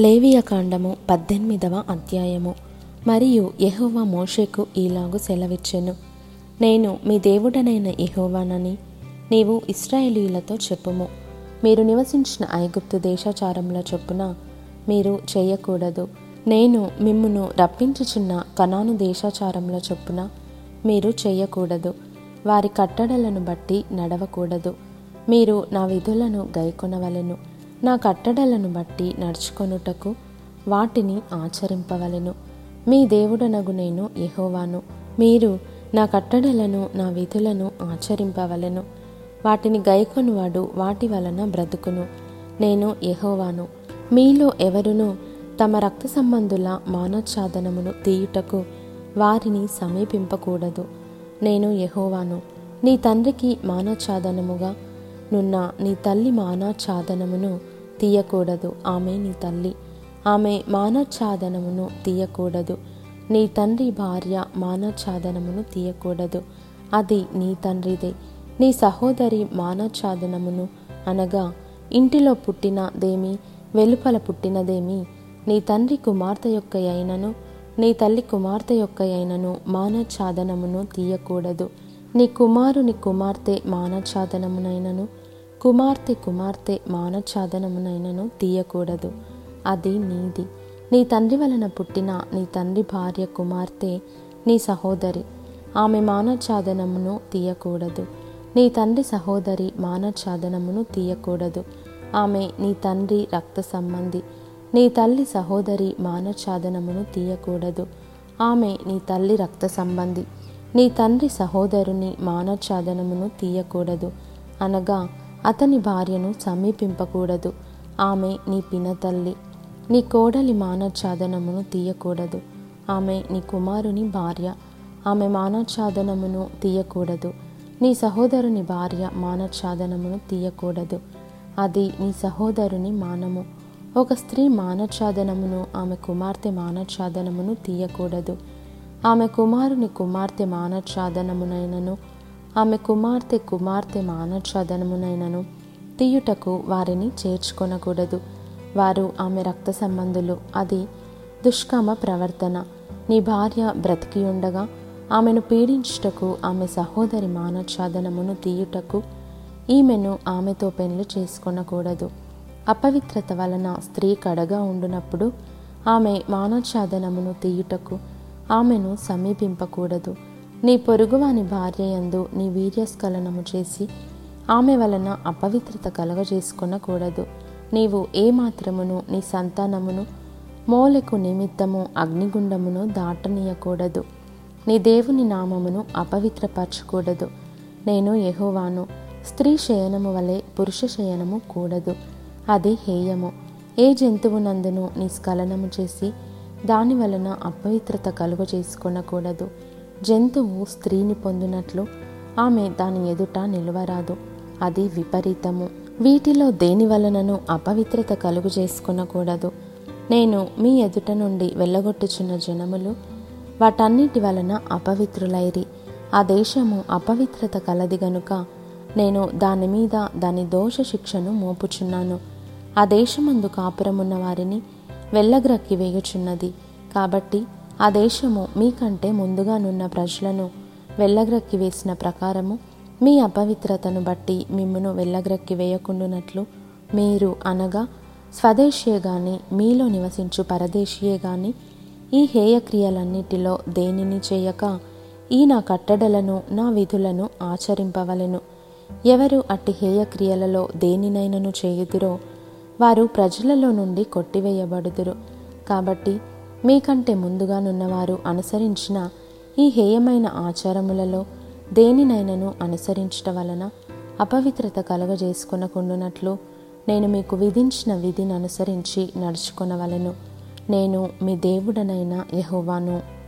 లేవియకాండము పద్దెనిమిదవ అధ్యాయము. మరియు యహోవ మోషేకు ఈలాగు సెలవిచ్చెను. నేను మీ దేవుడనైన యహోవానని నీవు ఇస్రాయేలీలతో చెప్పుము. మీరు నివసించిన ఐగుప్తు దేశాచారముల చొప్పున మీరు చేయకూడదు. నేను మిమ్మును రప్పించుచున్న కనాను దేశాచారముల చొప్పున మీరు చేయకూడదు. వారి కట్టడలను బట్టి నడవకూడదు. మీరు నా విధులను గైకొనవలెను. నా కట్టడలను బట్టి నడుచుకొనుటకు వాటిని ఆచరింపవలెను. మీ దేవుడనగు నేను యహోవాను. మీరు నా కట్టడలను నా విధులను ఆచరింపవలను. వాటిని గైకొనువాడు వాటి వలన బ్రతుకును. నేను యహోవాను. మీలో ఎవరును తమ రక్త సంబంధుల మానోచ్ఛాదనమును తీయుటకు వారిని సమీపింపకూడదు. నేను యహోవాను. నీ తండ్రికి మానోచ్ఛాదనముగా నున్న నీ తల్లి మానోచ్ఛాదనమును తీయకూడదు. ఆమె నీ తల్లి. ఆమె మానఛాదనమును తీయకూడదు. నీ తండ్రి భార్య మానఛాదనమును తీయకూడదు. అది నీ తండ్రిదే. నీ సహోదరి మానఛాదనమును అనగా ఇంటిలో పుట్టినదేమి వెలుపల పుట్టినదేమి నీ తండ్రి కుమార్తె యొక్క అయినను నీ తల్లి కుమార్తె యొక్క అయినను మానఛాదనమును తీయకూడదు. నీ కుమారుని కుమార్తె మానఛాదనమునైనను కుమార్తె కుమార్తె మానఛాదనమునైనను తీయకూడదు. అది నీది. నీ తండ్రి వలన పుట్టిన నీ తండ్రి భార్య కుమార్తె నీ సహోదరి. ఆమె మానఛాదనమును తీయకూడదు. నీ తండ్రి సహోదరి మానఛాదనమును తీయకూడదు. ఆమె నీ తండ్రి రక్త సంబంధి. నీ తల్లి సహోదరి మానఛాదనమును తీయకూడదు. ఆమె నీ తల్లి రక్త సంబంధి. నీ తండ్రి సహోదరుని మానఛాదనమును తీయకూడదు. అనగా అతని భార్యను సమీపింపకూడదు. ఆమె నీ పినతల్లి. నీ కోడలి మానఛాదనమును తీయకూడదు. ఆమె నీ కుమారుని భార్య. ఆమె మానఛాదనమును తీయకూడదు. నీ సహోదరుని భార్య మానఛాదనమును తీయకూడదు. అది నీ సహోదరుని మానము. ఒక స్త్రీ మానఛాదనమును ఆమె కుమార్తె మానఛాదనమును తీయకూడదు. ఆమె కుమారుని కుమార్తె మానఛాదనమునైనను ఆమె కుమార్తె కుమార్తె మానఛాదనమునైనను తీయుటకు వారిని చేర్చుకొనకూడదు. వారు ఆమె రక్త సంబంధులు అది దుష్కామ ప్రవర్తన. నీ భార్య బ్రతికి ఉండగా ఆమెను పీడించుటకు ఆమె సహోదరి మానఛాదనమును తీయుటకు ఈమెను ఆమెతో పెళ్ళి చేసుకొనకూడదు. అపవిత్రత వలన స్త్రీ కడగా ఉండునప్పుడు ఆమె మానఛాదనమును తీయుటకు ఆమెను సమీపింపకూడదు. నీ పొరుగువాని భార్య యందు నీ వీర్యస్ఖలనము చేసి ఆమె వలన అపవిత్రత కలగజేసుకొనకూడదు. నీవు ఏమాత్రమును నీ సంతానమును మూలకు నిమిత్తము అగ్నిగుండమును దాటనీయకూడదు. నీ దేవుని నామమును అపవిత్రపరచకూడదు. నేను యహోవాను స్త్రీ శయనము వలె పురుష శయనము కూడదు. అది హేయము. ఏ జంతువునందును నీ స్ఖలనము చేసి దాని వలన అపవిత్రత కలుగ చేసుకొనకూడదు జంతువు స్త్రీని పొందినట్లు ఆమె దాని ఎదుట నిలవరాదు. అది విపరీతము. వీటిలో దేని వలనను అపవిత్రత కలుగు చేసుకునకూడదు. నేను మీ ఎదుట నుండి వెళ్ళగొట్టుచున్న జనములు వాటన్నిటి వలన అపవిత్రులైరి. ఆ దేశము అపవిత్రత కలది గనుక నేను దాని మీద దాని దోష శిక్షను మోపుచున్నాను. ఆ దేశమందు కాపురమున్న వారిని వెళ్ళగ్రక్కి వేయుచున్నది. కాబట్టి ఆ దేశము మీకంటే ముందుగానున్న ప్రజలను వెళ్ళగ్రక్కి వేసిన ప్రకారము మీ అపవిత్రతను బట్టి మిమ్మును వెళ్ళగ్రక్కి వేయకుండునట్లు మీరు అనగా స్వదేశీయే గాని మీలో నివసించు పరదేశీయే గాని ఈ హేయక్రియలన్నిటిలో దేనిని చేయక ఈ నా కట్టడలను నా విధులను ఆచరింపవలెను. ఎవరు అట్టి హేయక్రియలలో దేనినైనను చేయుదురో వారు ప్రజలలో నుండి కొట్టివేయబడుదురు. కాబట్టి మీకంటే ముందుగానున్నవారు అనుసరించిన ఈ హేయమైన ఆచారములలో దేనినైనను అనుసరించట వలన అపవిత్రత కలుగజేసుకునకుండునట్లు నేను మీకు విధించిన విధిని అనుసరించి నడుచుకునవలను. నేను మీ దేవుడనైన యహోవాను.